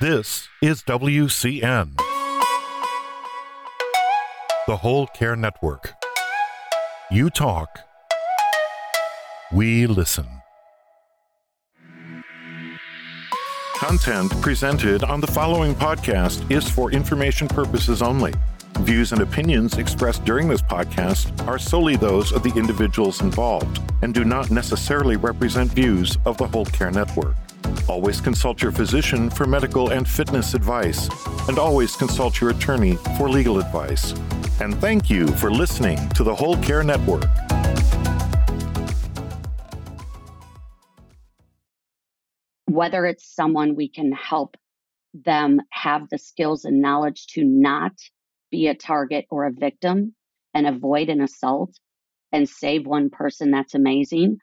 This is WCN, the Whole Care Network. You talk, we listen. Content presented on the following podcast is for information purposes only. Views and opinions expressed during this podcast are solely those of the individuals involved and do not necessarily represent views of the Whole Care Network. Always consult your physician for medical and fitness advice, and always consult your attorney for legal advice. And thank you for listening to the Whole Care Network. Whether it's someone we can help them have the skills and knowledge to not be a target or a victim and avoid an assault and save one person, that's amazing.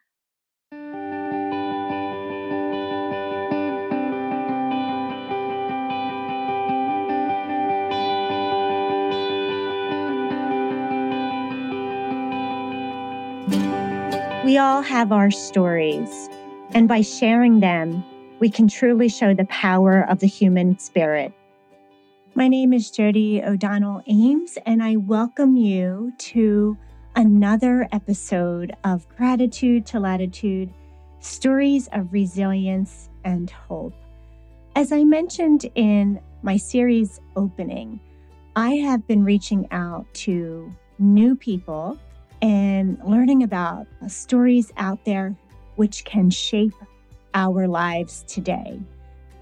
We all have our stories, and by sharing them, we can truly show the power of the human spirit. My name is Jody O'Donnell Ames, and I welcome you to another episode of Gratitude to Latitude Stories of Resilience and Hope. As I mentioned in my series opening, I have been reaching out to new people and learning about stories out there which can shape our lives today.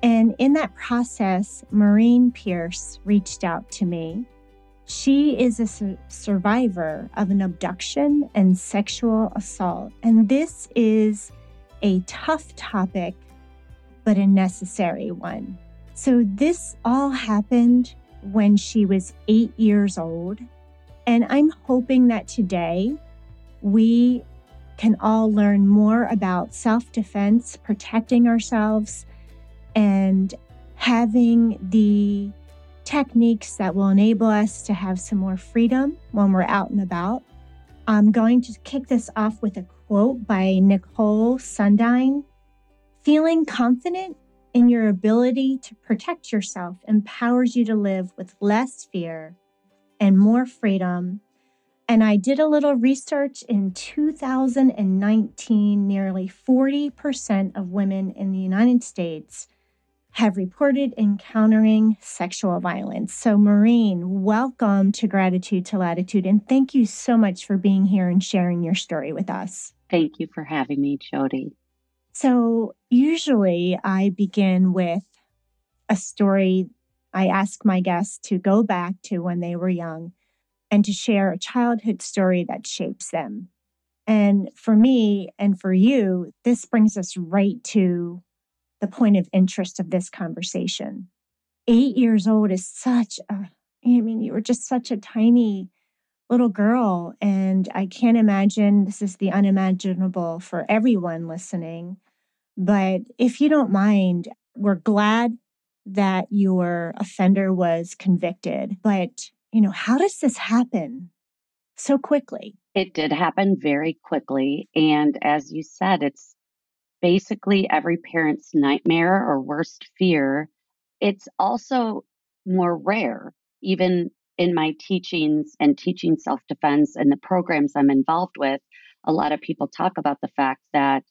And in that process, Maureen Pierce reached out to me. She is a su- survivor of an abduction and sexual assault. And this is a tough topic, but a necessary one. So, this all happened when she was eight years old and I'm hoping that today we can all learn more about self defense, protecting ourselves, and having the techniques that will enable us to have some more freedom when we're out and about. I'm going to kick this off with a quote by Nicole Sundine Feeling confident in your ability to protect yourself empowers you to live with less fear and more freedom. And I did a little research in 2019, nearly 40% of women in the United States have reported encountering sexual violence. So, Maureen, welcome to Gratitude to Latitude. And thank you so much for being here and sharing your story with us. Thank you for having me, Jody. So, usually I begin with a story I ask my guests to go back to when they were young and to share a childhood story that shapes them. And for me and for you, this brings us right to the point of interest of this conversation. Eight years old is such a, I mean, you were just such a tiny little girl. And I can't imagine this is the unimaginable for everyone listening. But if you don't mind, we're glad that your offender was convicted. But, you know, how does this happen so quickly? It did happen very quickly. And as you said, it's basically every parent's nightmare or worst fear. It's also more rare, even in my teachings and teaching self defense and the programs I'm involved with. A lot of people talk about the fact that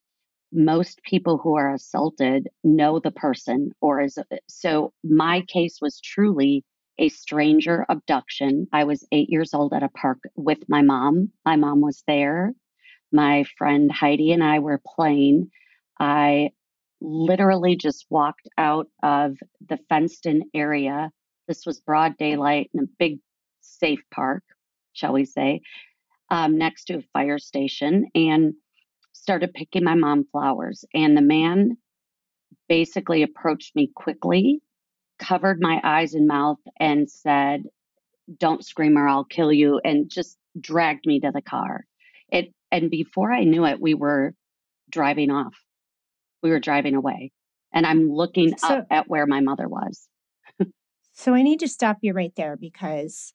most people who are assaulted know the person or is so my case was truly a stranger abduction. I was 8 years old at a park with my mom. My mom was there. My friend heidi and i were playing. I literally just walked out of the fenced in area. This was broad daylight in a big safe park shall we say um, next to a fire station. And started picking my mom flowers. And the man basically approached me quickly, covered my eyes and mouth, and said, Don't scream or I'll kill you, and just dragged me to the car. It and before I knew it, we were driving off. We were driving away. And I'm looking so, up at where my mother was. so I need to stop you right there because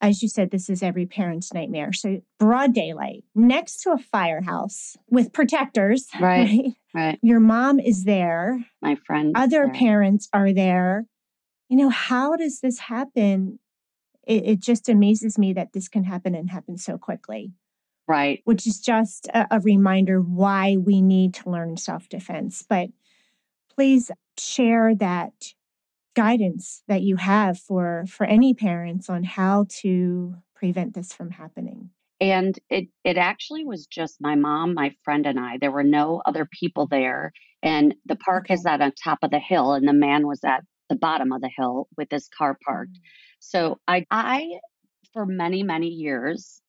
as you said, this is every parent's nightmare. So, broad daylight next to a firehouse with protectors. Right. Right. right. Your mom is there. My friend. Other there. parents are there. You know, how does this happen? It, it, just amazes me that this can happen and happen so quickly. Right. Which is just a, a reminder why we need to learn self defense. But please share that guidance that you have for for any parents on how to prevent this from happening and it it actually was just my mom my friend and i there were no other people there and the park is at the top of the hill and the man was at the bottom of the hill with his car parked mm-hmm. so i i for many many years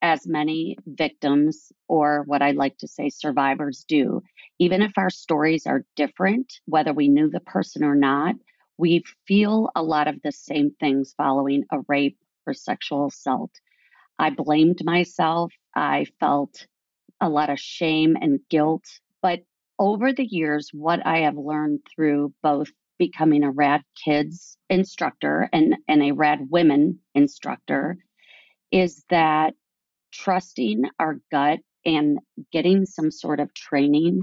as many victims or what I like to say survivors do. Even if our stories are different, whether we knew the person or not, we feel a lot of the same things following a rape or sexual assault. I blamed myself. I felt a lot of shame and guilt. But over the years, what I have learned through both becoming a rad kids instructor and, and a rad women instructor is that trusting our gut and getting some sort of training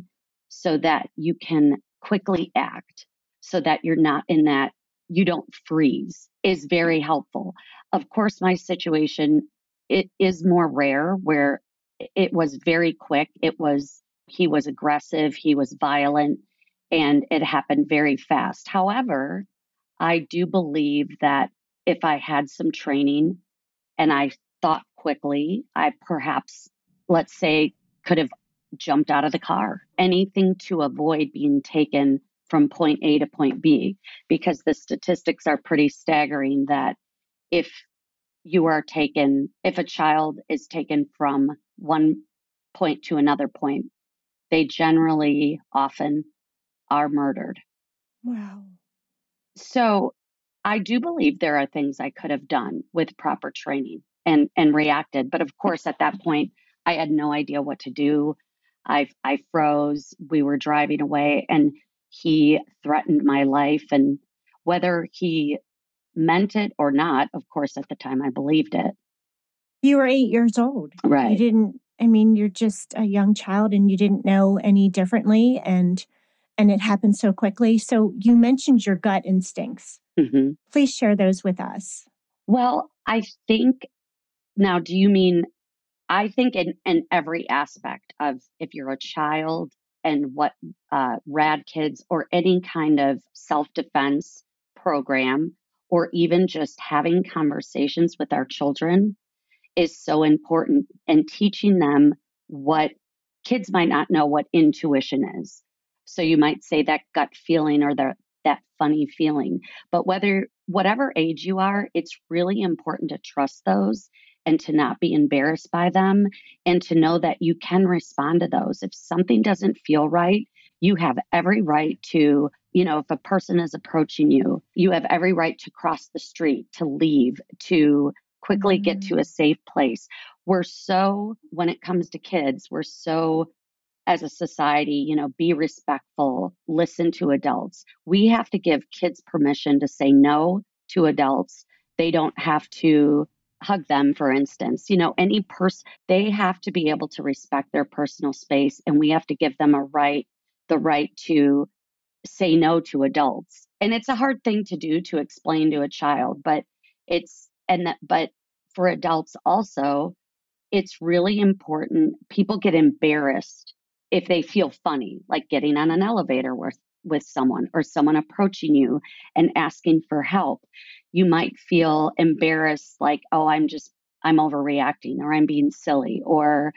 so that you can quickly act so that you're not in that you don't freeze is very helpful. Of course, my situation it is more rare where it was very quick. It was he was aggressive, he was violent, and it happened very fast. However, I do believe that if I had some training and I thought quickly, I perhaps, let's say, could have jumped out of the car. Anything to avoid being taken from point A to point B because the statistics are pretty staggering that if you are taken, if a child is taken from one point to another point, they generally often are murdered. Wow. So I do believe there are things I could have done with proper training and, and reacted. But of course, at that point, I had no idea what to do. I, I froze. We were driving away. And he threatened my life. And whether he meant it or not, of course, at the time I believed it. You were eight years old. Right. You didn't, I mean, you're just a young child and you didn't know any differently. And and it happened so quickly. So you mentioned your gut instincts. Mm-hmm. Please share those with us. Well, I think now, do you mean I think in, in every aspect of if you're a child and what uh, rad kids or any kind of self defense program or even just having conversations with our children is so important and teaching them what kids might not know what intuition is. So you might say that gut feeling or the, that funny feeling but whether whatever age you are it's really important to trust those and to not be embarrassed by them and to know that you can respond to those. If something doesn't feel right, you have every right to, you know, if a person is approaching you, you have every right to cross the street, to leave, to quickly mm-hmm. get to a mm. safe place. We're so, when it comes to kids, we're so as a society, you know, be respectful, listen to adults. We have to give kids permission to say no to adults. They don't have to hug them, for instance, you know, any person, they have to be able to respect their personal space and we have to give them a right, the right to say no to adults. And it's a hard thing to do to explain to a child, but it's, and that, but for adults also, it's really important. People get embarrassed if they feel funny, like getting on an elevator with with someone or someone approaching you and asking for help, you might feel embarrassed, like, oh, I'm just, I'm overreacting or I'm being silly or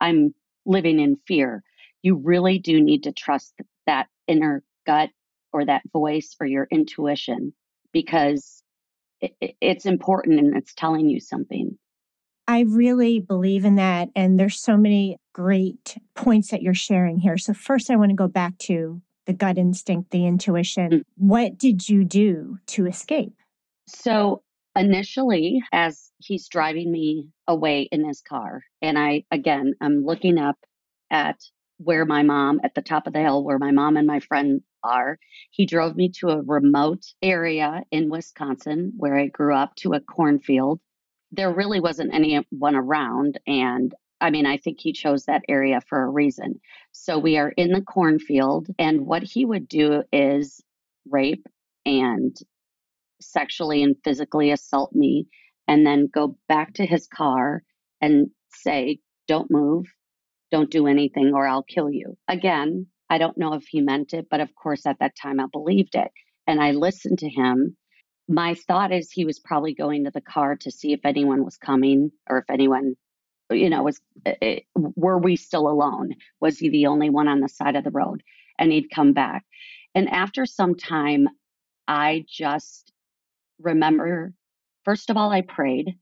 I'm living in fear. You really do need to trust that inner gut or that voice or your intuition because it, it's important and it's telling you something. I really believe in that. And there's so many great points that you're sharing here. So, first, I want to go back to the gut instinct, the intuition. Mm. What did you do to escape? So initially, as he's driving me away in his car, and I, again, I'm looking up at where my mom, at the top of the hill, where my mom and my friend are. He drove me to a remote area in Wisconsin where I grew up to a cornfield. there really wasn't anyone around. And I mean, I think he chose that area for a reason. So we are in the cornfield, and what he would do is rape and sexually and physically assault me, and then go back to his car and say, Don't move, don't do anything, or I'll kill you. Again, I don't know if he meant it, but of course, at that time, I believed it. And I listened to him. My thought is he was probably going to the car to see if anyone was coming or if anyone, you know, was, it, eh, eh, were we still alone? Was he the only one on the side of the road? And he'd come back. And after some time, I just remember, first of all, I prayed.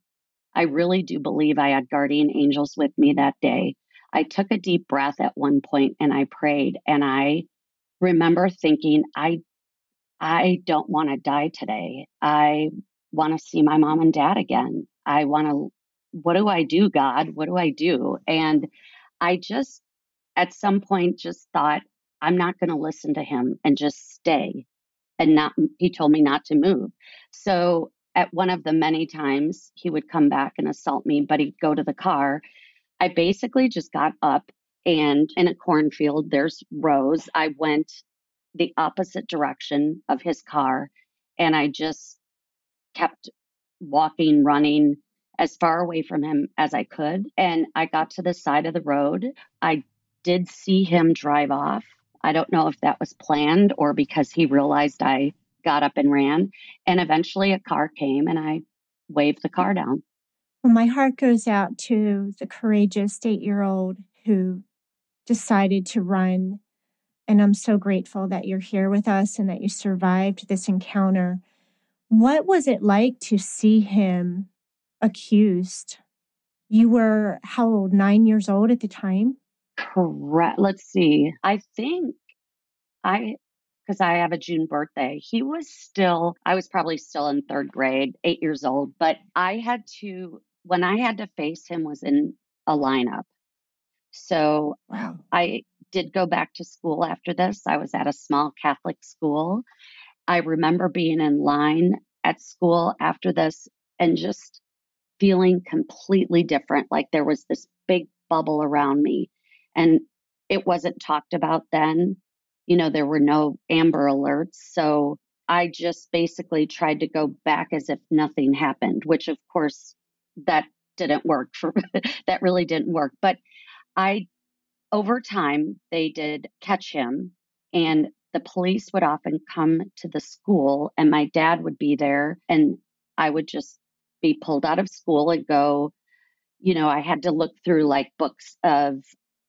I really do believe I had guardian angels with me that day. I took a deep breath at one point and I prayed and I remember thinking I I don't want to die today. I want to see my mom and dad again. I want to what do I do, God? What do I do? And I just at some point just thought I'm not going to listen to him and just stay and not he told me not to move. So at one of the many times he would come back and assault me, but he'd go to the car I basically just got up and in a cornfield, there's rows. I went the opposite direction of his car and I just kept walking, running as far away from him as I could. And I got to the side of the road. I did see him drive off. I don't know if that was planned or because he realized I got up and ran. And eventually a car came and I waved the car down. Well, my heart goes out to the courageous eight year old who decided to run. And I'm so grateful that you're here with us and that you survived this encounter. What was it like to see him accused? You were how old? Nine years old at the time? Correct. Let's see. I think I because I have a June birthday. He was still, I was probably still in third grade, eight years old, but I had to when I had to face him was in a lineup. So wow. I did go back to school after this. I was at a small Catholic school. I remember being in line at school after this and just feeling completely different. Like there was this big bubble around me. And it wasn't talked about then. You know, there were no Amber alerts. So I just basically tried to go back as if nothing happened, which of course that didn't work for that really didn't work but i over time they did catch him and the police would often come to the school and my dad would be there and i would just be pulled out of school and go you know i had to look through like books of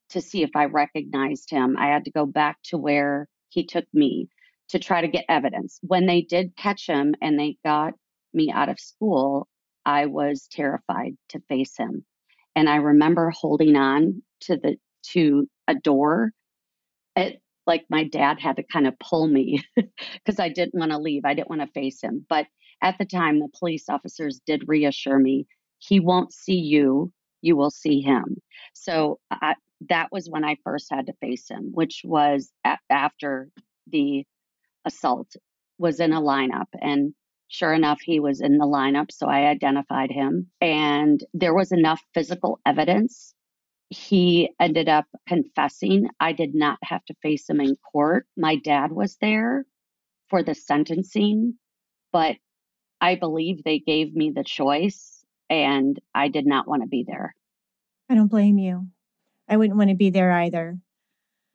to see if i recognized him i had to go back to where he took me to try to get evidence when they did catch him and they got me out of school I was terrified to face him. And I remember holding on to the to a door. Like my dad had to kind of pull me because I didn't want to leave. I didn't want to face him. But at the time, the police officers did reassure me he won't see you, you will see him. So I, that was when I first had to face him, which was a- after the assault was in a lineup. And Sure enough, he was in the lineup, so I identified him. And there was enough physical evidence. He ended up confessing. I did not have to face him in court. My dad was there for the sentencing, but I believe they gave me the choice, and I did not want to be there. I don't blame you. I wouldn't want to be there either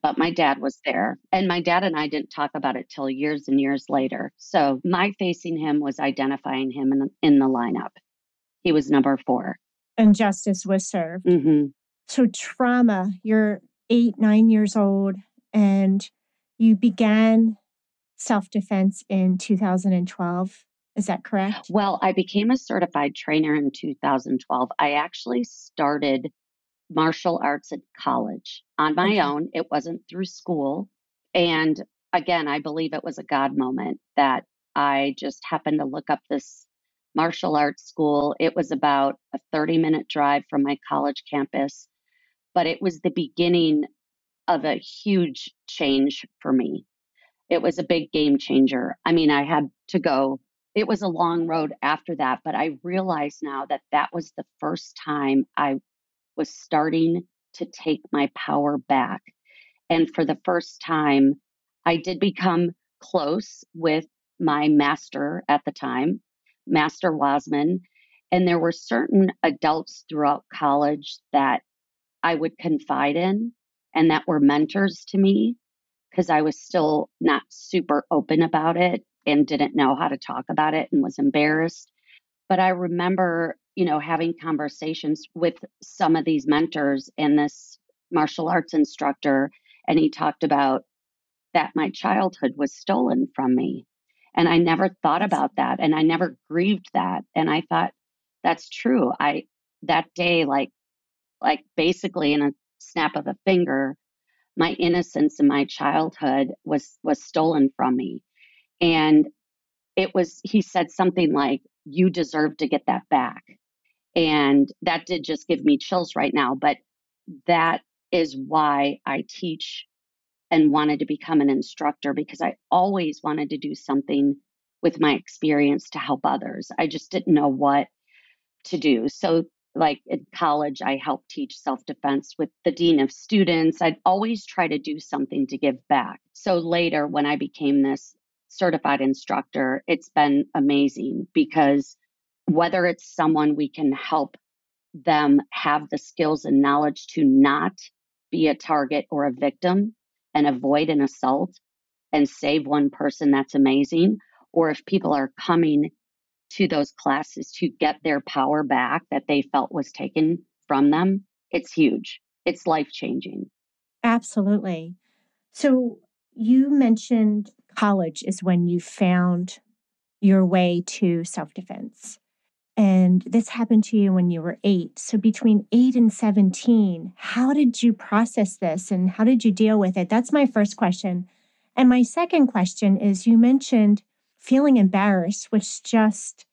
but my dad was there. And my dad and I didn't talk about it till years and years later. So my facing him was identifying him in the, in the lineup. He was number four. And justice was served. Mm-hmm. So, trauma, you're eight, nine years old, and you began self defense in 2012. Is that correct? Well, I became a certified trainer in 2012. I actually started martial arts at college on my okay. own. It wasn't through school. And again, I believe it was a God moment that I just happened to look up this martial arts school. It was about a 30 minute drive from my college campus, but it was the beginning of a huge change for me. It was a big game changer. I mean, I had to go it was a long road after that, but I realize now that that was the first time I was starting to take my power back. And for the first time, I did become close with my master at the time, Master Wasman. And there were certain adults throughout college that I would confide in and that were mentors to me because I was still not super open about it and didn't know how to talk about it and was embarrassed. But I remember, you know, having conversations with some of these mentors and this martial arts instructor, and he talked about that my childhood was stolen from me. And I never thought about that and I never grieved that. And I thought, that's true. I, that day, like, like basically in a snap of a finger, my innocence and my childhood was was stolen from me. And it was he said something like you deserve to get that back. And that did just give me chills right now but that is why i teach and wanted to become an instructor because i always wanted to do something with my experience to help others. I just didn't know what to do. So like in college, I helped teach self defense with the dean of students. I'd always try to do something to give back. So later, when I became this certified instructor, it's been amazing because whether it's someone we can help them have the skills and knowledge to not be a target or a victim and avoid an assault and save one person, that's amazing. Or if people are coming to those classes to get their power back that they felt was taken from them, it's huge. It's life changing. Absolutely. So you mentioned college is when you found your way to self defense. And this happened to you when you were eight. So, between eight and 17, how did you process this and how did you deal with it? That's my first question. And my second question is you mentioned feeling embarrassed, which just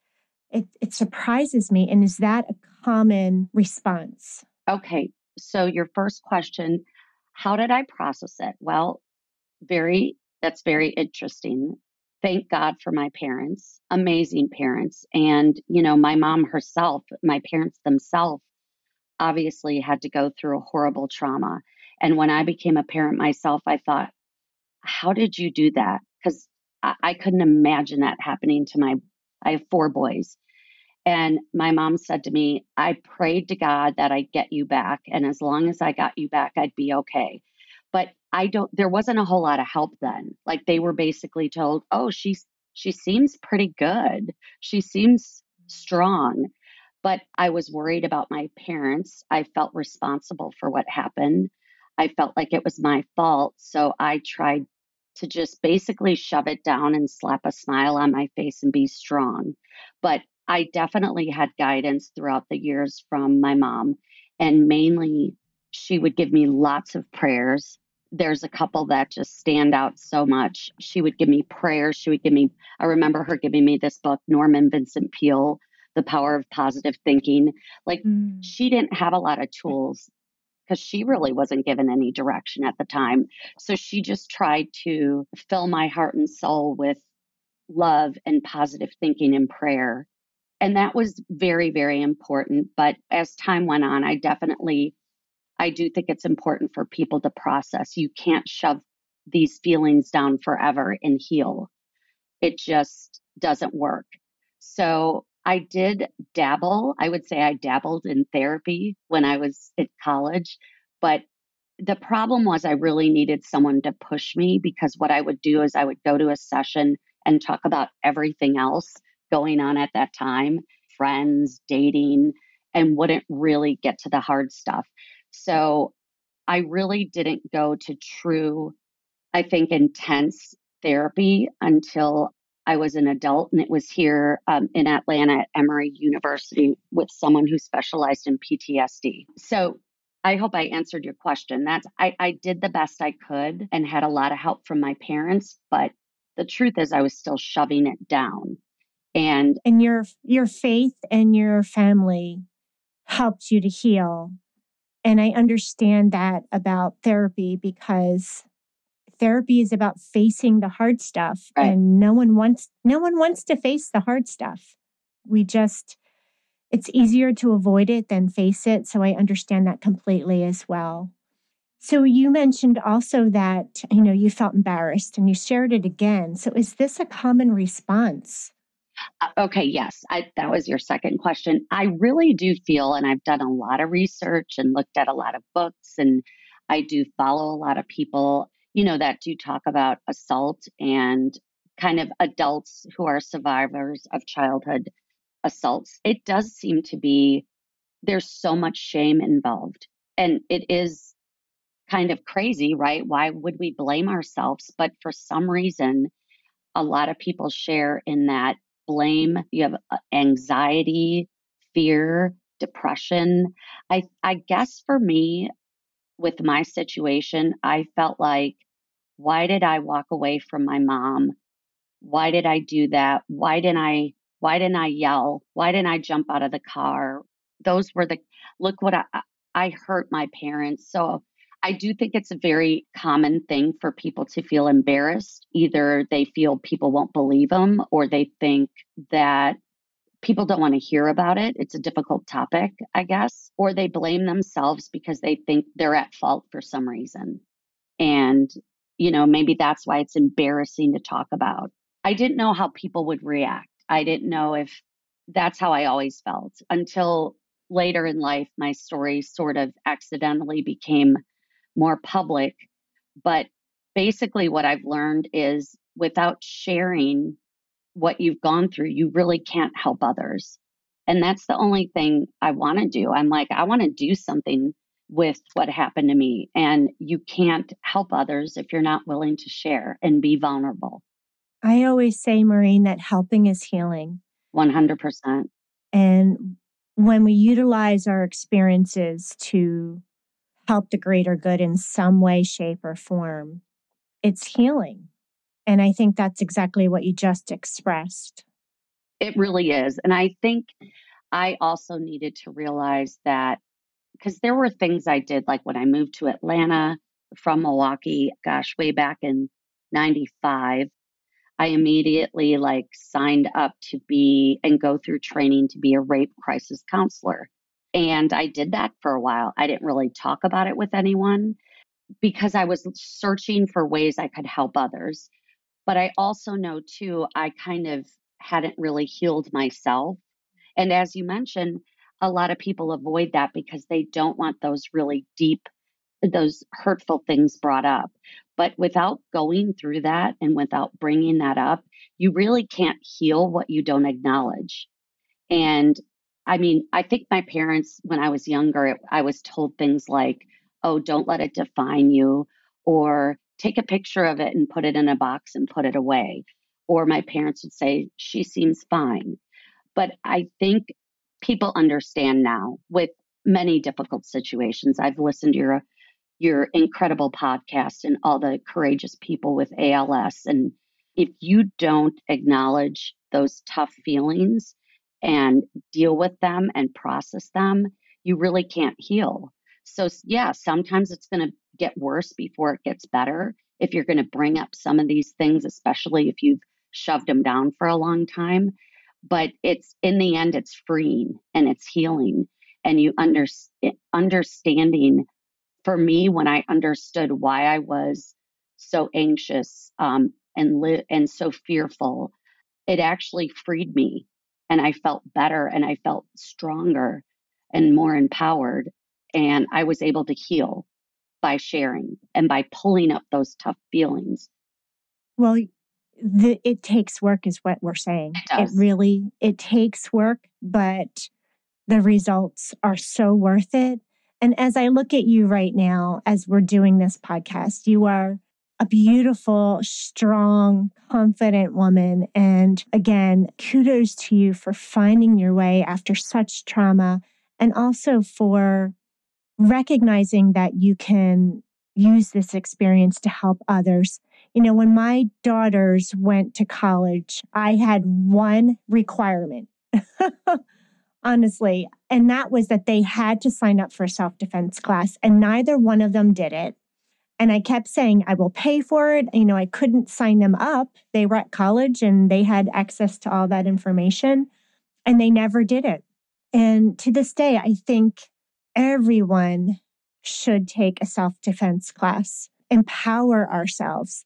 it, it surprises me. And is that a common response? Okay. So your first question, how did I process it? Well, very that's very interesting. Thank God for my parents, amazing parents. And, you know, my mom herself, my parents themselves obviously had to go through a horrible trauma. And when I became a parent myself, I thought, how did you do that? Because I, couldn't imagine that happening to my, I have four boys. And my mom said to me, I prayed to God that I'd get you back. And as long as I got you back, I'd be okay. But I don't, there wasn't a whole lot of help then. Like they were basically told, oh, she's, she seems pretty good. She seems strong. But I was worried about my parents. I felt responsible for what happened. I felt like it was my fault. So I tried to just basically shove it down and slap a smile on my face and be strong. But I definitely had guidance throughout the years from my mom, and mainly she would give me lots of prayers. There's a couple that just stand out so much. She would give me prayers. She would give me, I remember her giving me this book, Norman Vincent Peale, The Power of Positive Thinking. Like, mm. she didn't have a lot of tools because she really wasn't given any direction at the time. So she just tried to fill my heart and soul with love and positive thinking and prayer. And that was very, very important. But as time went on, I definitely, I do think it's important for people to process. You can't shove these feelings down forever and heal. It just doesn't work. So I did dabble. I would say I dabbled in therapy when I was at college, but the problem was I really needed someone to push me because what I would do is I would go to a session and talk about everything else going on at that time friends, dating, and wouldn't really get to the hard stuff. So I really didn't go to true, I think, intense therapy until I was an adult, and it was here um, in Atlanta at Emory University with someone who specialized in PTSD. So I hope I answered your question. That's I, I did the best I could and had a lot of help from my parents, but the truth is I was still shoving it down and and your your faith and your family helped you to heal and i understand that about therapy because therapy is about facing the hard stuff Right. and no one wants no one wants to face the hard stuff. We just it's easier to avoid it than face it, so I understand that completely as well. So you mentioned also that you know you felt embarrassed and you shared it again. So is this a common response? Uh, Okay, yes, I, that was your second question. I really do feel, and I've done a lot of research and looked at a lot of books, and I do follow a lot of people, you know, that do talk about assault and kind of adults who are survivors of childhood assaults. It does seem to be there's so much shame involved, and it is kind of crazy, right? Why would we blame ourselves? But for some reason, a lot of people share in that blame you have uh, anxiety fear depression i i guess for me with my situation i felt like why did i walk away from my mom? Why did i do that? Why didn't i why didn't i yell? Why didn't i jump out of the car? Those were the look what i i hurt my parents. So I do think it's a very common thing for people to feel embarrassed. Either they feel people won't believe them or they think that people don't want to hear about it. It's a difficult topic, I guess. Or they blame themselves because they think they're at fault for some reason. And, you know, maybe that's why it's embarrassing to talk about. I didn't know how people would react. I didn't know if that's how I always felt until later in life, my story sort of accidentally became more public. But basically, what I've learned is without sharing what you've gone through, you really can't help others. And that's the only thing I want to do. I'm like, I want to do something with what happened to me. And you can't help others if you're not willing to share and be vulnerable. I always say, Maureen, that helping is healing. 100%. And when we utilize our experiences to help the greater good in some way, shape, or form, it's healing. And I think that's exactly what you just expressed. It really is. And I think I also needed to realize that because there were things I did, like when I moved to Atlanta from Milwaukee, gosh, way back in 95, I immediately like signed up to be and go through training to be a rape crisis counselor. And I did that for a while. I didn't really talk about it with anyone because I was searching for ways I could help others. But I also know too, I kind of hadn't really healed myself. And as you mentioned, a lot of people avoid that because they don't want those really deep, those hurtful things brought up. But without going through that and without bringing that up, you really can't heal what you don't acknowledge. And I mean, I think my parents, when I was younger, I was told things like, oh, don't let it define you, or take a picture of it and put it in a box and put it away. Or my parents would say, she seems fine. But I think people understand now with many difficult situations. I've listened to your your incredible podcast and all the courageous people with ALS. And if you don't acknowledge those tough feelings and deal with them and process them, you really can't heal. So, yeah, sometimes it's going to get worse before it gets better. If you're going to bring up some of these things, especially if you've shoved them down for a long time, but it's in the end, it's freeing and it's healing. And you under, understanding for me when I understood why I was so anxious um, and li- and so fearful, it actually freed me, and I felt better, and I felt stronger and more empowered, and I was able to heal by sharing and by pulling up those tough feelings. Well, the, it takes work, is what we're saying. It does. really it takes work, but the results are so worth it. And as I look at you right now, as we're doing this podcast, you are a beautiful, strong, confident woman. And again, kudos to you for finding your way after such trauma and also for recognizing that you can use this experience to help others. You know, when my daughters went to college, I had one requirement. Honestly, and that was that they had to sign up for a self defense class, and neither one of them did it. And I kept saying, I will pay for it. You know, I couldn't sign them up. They were at college and they had access to all that information, and they never did it. And to this day, I think everyone should take a self defense class, empower ourselves.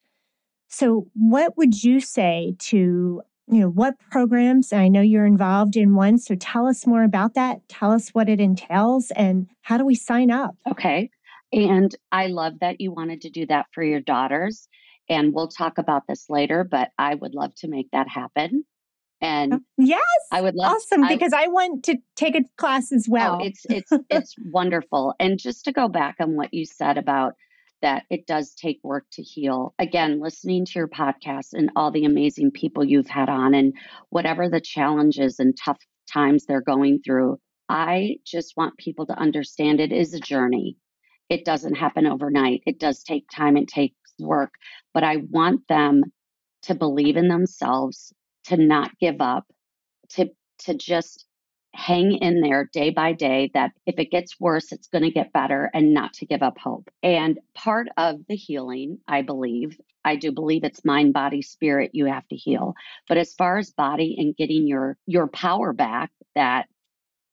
So, what would you say to, you know, what programs? I know you're involved in one. So, tell us more about that. Tell us what it entails and how do we sign up? Okay. And I love that you wanted to do that for your daughters. And we'll talk about this later, but I would love to make that happen. And yes, I would love awesome I, because I want to take a class as oh, well. Oh, it's it's it's wonderful. And just to go back on what you said about that it does take work to heal. Again, listening to your podcast and all the amazing people you've had on and whatever the challenges and tough times they're going through, I just want people to understand it is a journey. It doesn't happen overnight. It does take time, it takes work, but I want them to believe in themselves to not give up, to to just hang in there day by day that if it gets worse it's going to get better and not to give up hope. And part of the healing, I believe, I do believe it's mind body spirit you have to heal. But as far as body and getting your your power back that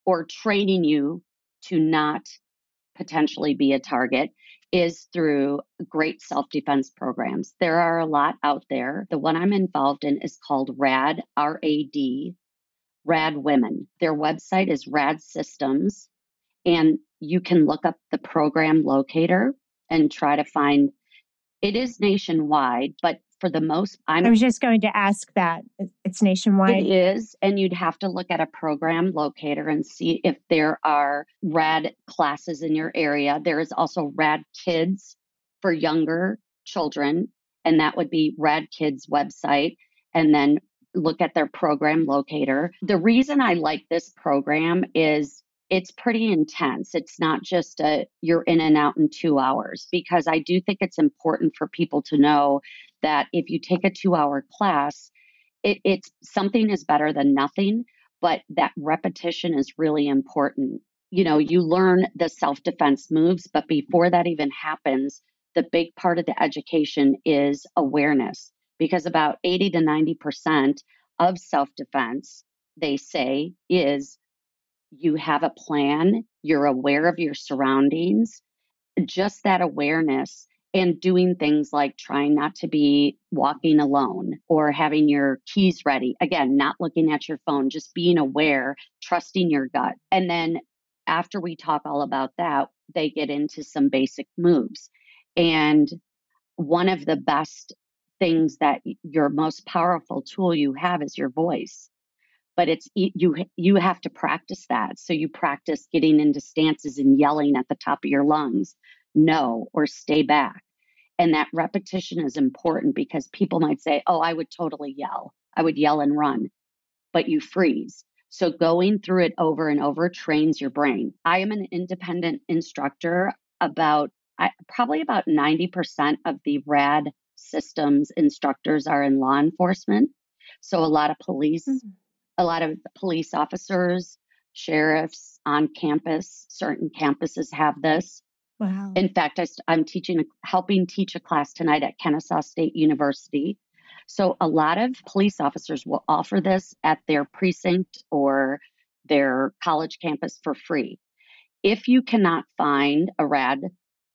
or training you to not potentially be a target is through great self defense programs. There are a lot out there. The one I'm involved in is called RAD, R A D, RAD Women. Their website is RAD Systems, and you can look up the program locator and try to find it is nationwide, but for the most I'm, i was just going to ask that it's nationwide. It is and you'd have to look at a program locator and see if there are rad classes in your area. There is also rad kids for younger children and that would be rad kids website and then look at their program locator. The reason i like this program is it's pretty intense. It's not just a you're in and out in two hours because I do think it's important for people to know that if you take a two hour class, it, it's something is better than nothing, but that repetition is really important. You know, you learn the self defense moves, but before that even happens, the big part of the education is awareness because about 80 to 90% of self defense, they say, is you have a plan, you're aware of your surroundings, just that awareness and doing things like trying not to be walking alone or having your keys ready. Again, not looking at your phone, just being aware, trusting your gut. And then after we talk all about that, they get into some basic moves. And one of the best things that your most powerful tool you have is your voice but it's you you have to practice that so you practice getting into stances and yelling at the top of your lungs no or stay back. And that repetition is important because people might say oh i would totally yell. I would yell and run. But you freeze. So going through it over and over trains your brain. I am an independent instructor about I, probably about 90% of the rad systems instructors are in law enforcement. So a lot of police mm-hmm a lot of police officers, sheriffs on campus, certain campuses have this. Wow. In fact, I, am teaching, helping teach a class tonight at Kennesaw State University. So a lot of police officers will offer this at their precinct or their college campus for free. If you cannot find a RAD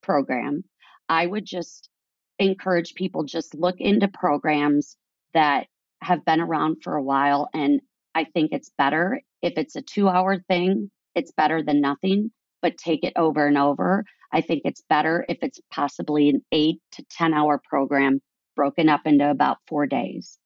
program, I would just encourage people just look into programs that have been around for a while and I think it's better. If it's a two hour thing, it's better than nothing, but take it over and over. I think it's better if it's possibly an eight to 10 hour program broken up into about four days.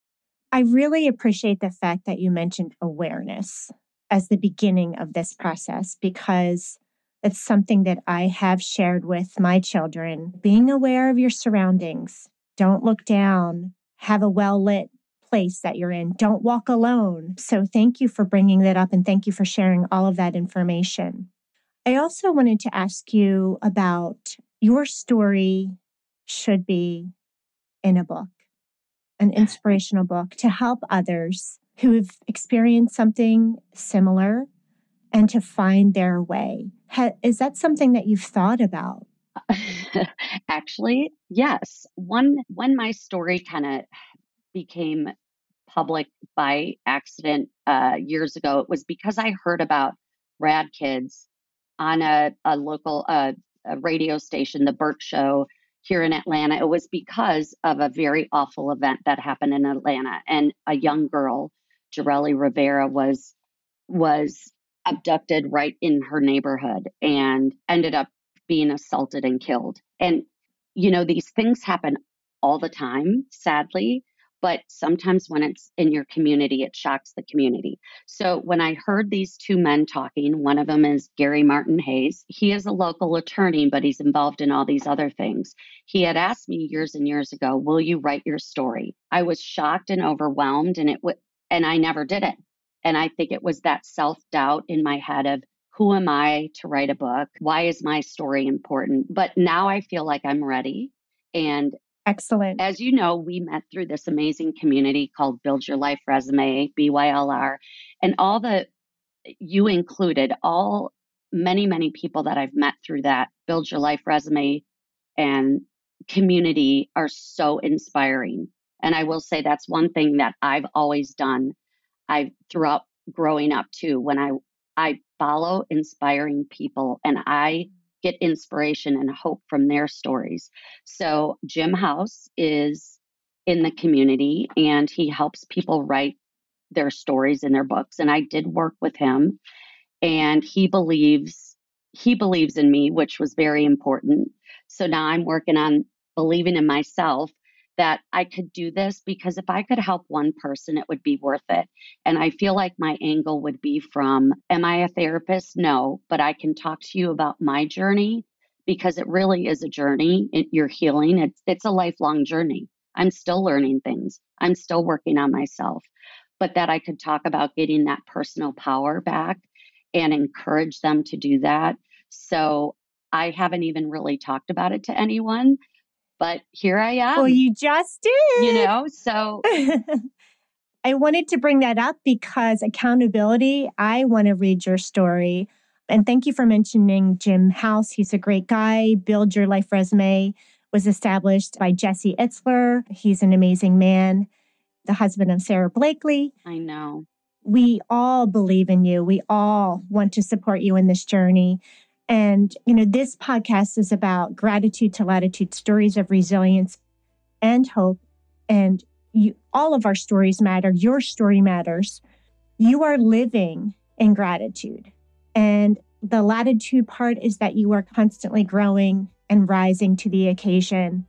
I really appreciate the fact that you mentioned awareness as the beginning of this process because it's something that I have shared with my children. Being aware of your surroundings, don't look down, have a well lit place that you're in. Don't walk alone. So, thank you for bringing that up and thank you for sharing all of that information. I also wanted to ask you about your story should be in a book, an inspirational book to help others who have experienced something similar and to find their way. is that something that you've thought about? Actually, yes. One when my story kind of became public by accident uh, years ago, it was because I heard about rad kids on a, a local uh, a radio station, the Bert Show here in Atlanta. It was because of a very awful event that happened in Atlanta, and a young girl, Jorelys Rivera, was was abducted right in her neighborhood and ended up being assaulted and killed. And you know, these things happen all the time, sadly but sometimes when it's in your community, it shocks the community. So when I heard these two men talking, one of them is Gary Martin Hayes. He is a local attorney, but he's involved in all these other things. He had asked me years and years ago, "Will you write your story?" I was shocked and overwhelmed, and it w- and I never did it. And I think it was that self doubt in my head of who am I to write a book? Why is my story important? But now I feel like I'm ready. And Excellent. As you know, we met through this amazing community called Build Your Life Resume, BYLR, and all the, you included, all many, many people that I've met through that Build Your Life Resume and community are so inspiring. And I will say that's one thing that I've always done. I throughout growing up too, when I I follow inspiring people and I get inspiration and hope from their stories. So, Jim House is in the community and he helps people write their stories in their books. And I did work with him, and he believes he believes in me, which was very important. So now I'm working on believing in myself that I could do this because if I could help one person, it would be worth it. And I feel like my angle would be from, Am I a therapist? No, but I can talk to you about my journey because it really is a journey. It, you're healing, it's, it's a lifelong journey. I'm still learning things, I'm still working on myself. But that I could talk about getting that personal power back and encourage them to do that. So I haven't even really talked about it to anyone but here I am. Well, you just did. You know, so I wanted to bring that up because accountability, I want to read your story. And thank you for mentioning Jim House. He's a great guy. Build Your Life Resume was established by Jesse Itzler. He's an amazing man, the husband of Sara Blakely. I know. We all believe in you. We all want to support you in this journey. And, you know, this podcast is about gratitude to latitude, stories of resilience and hope. And you, all of our stories matter. Your story matters. You are living in gratitude. And the latitude part is that you are constantly growing and rising to the occasion.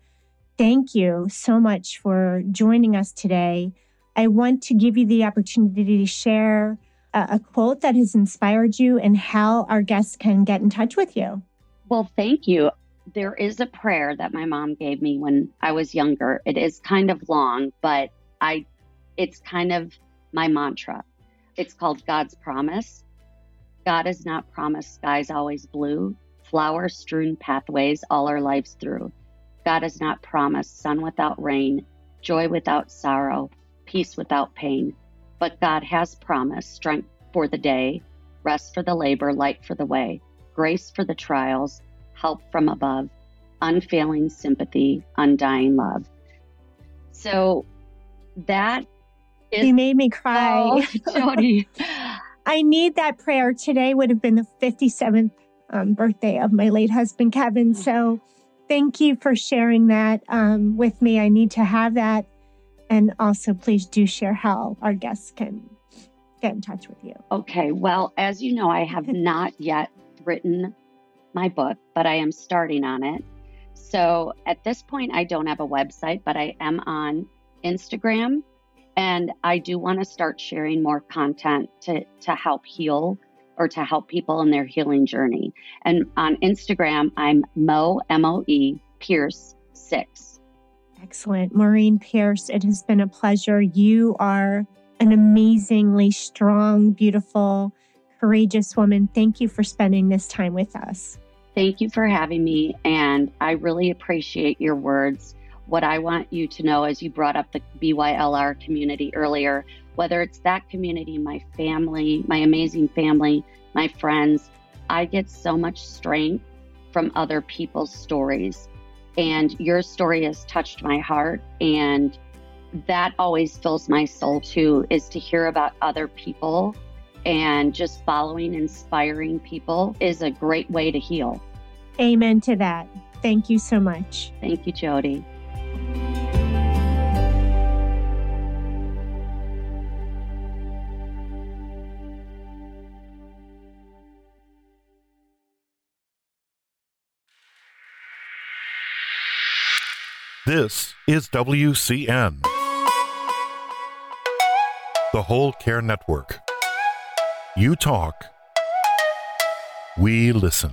Thank you so much for joining us today. I want to give you the opportunity to share a, quote that has inspired you and how our guests can get in touch with you. Well, thank you. There is a prayer that my mom gave me when I was younger. It is kind of long, but I it's kind of my mantra. It's called God's promise. God has not promised skies always blue, flower strewn pathways all our lives through. God has not promised sun without rain, joy without sorrow, peace without pain. But God has promised strength for the day, rest for the labor, light for the way, grace for the trials, help from above, unfailing sympathy, undying love. So that is. You made me cry. Oh, Jody. I need that prayer. Today would have been the 57th um, birthday of my late husband, Kevin. So thank you for sharing that um, with me. I need to have that and also, please do share how our guests can get in touch with you. Okay. Well, as you know, I have not yet written my book, but I am starting on it. So at this point, I don't have a website, but I am on Instagram. And I do want to start sharing more content to, to help heal or to help people in their healing journey. And on Instagram, I'm Mo, M O E, Pierce 6. Excellent. Maureen Pierce, it has been a pleasure. You are an amazingly strong, beautiful, courageous woman. Thank you for spending this time with us. Thank you for having me. And I really appreciate your words. What I want you to know as you brought up the BYLR community earlier, whether it's that community, my family, my amazing family, my friends, I get so much strength from other people's stories. And your story has touched my heart. And that always fills my soul too, is to hear about other people and just following, inspiring people is a great way to heal. Amen to that. Thank you so much. Thank you, Jody. This is WCN, the Whole Care Network. You talk, we listen.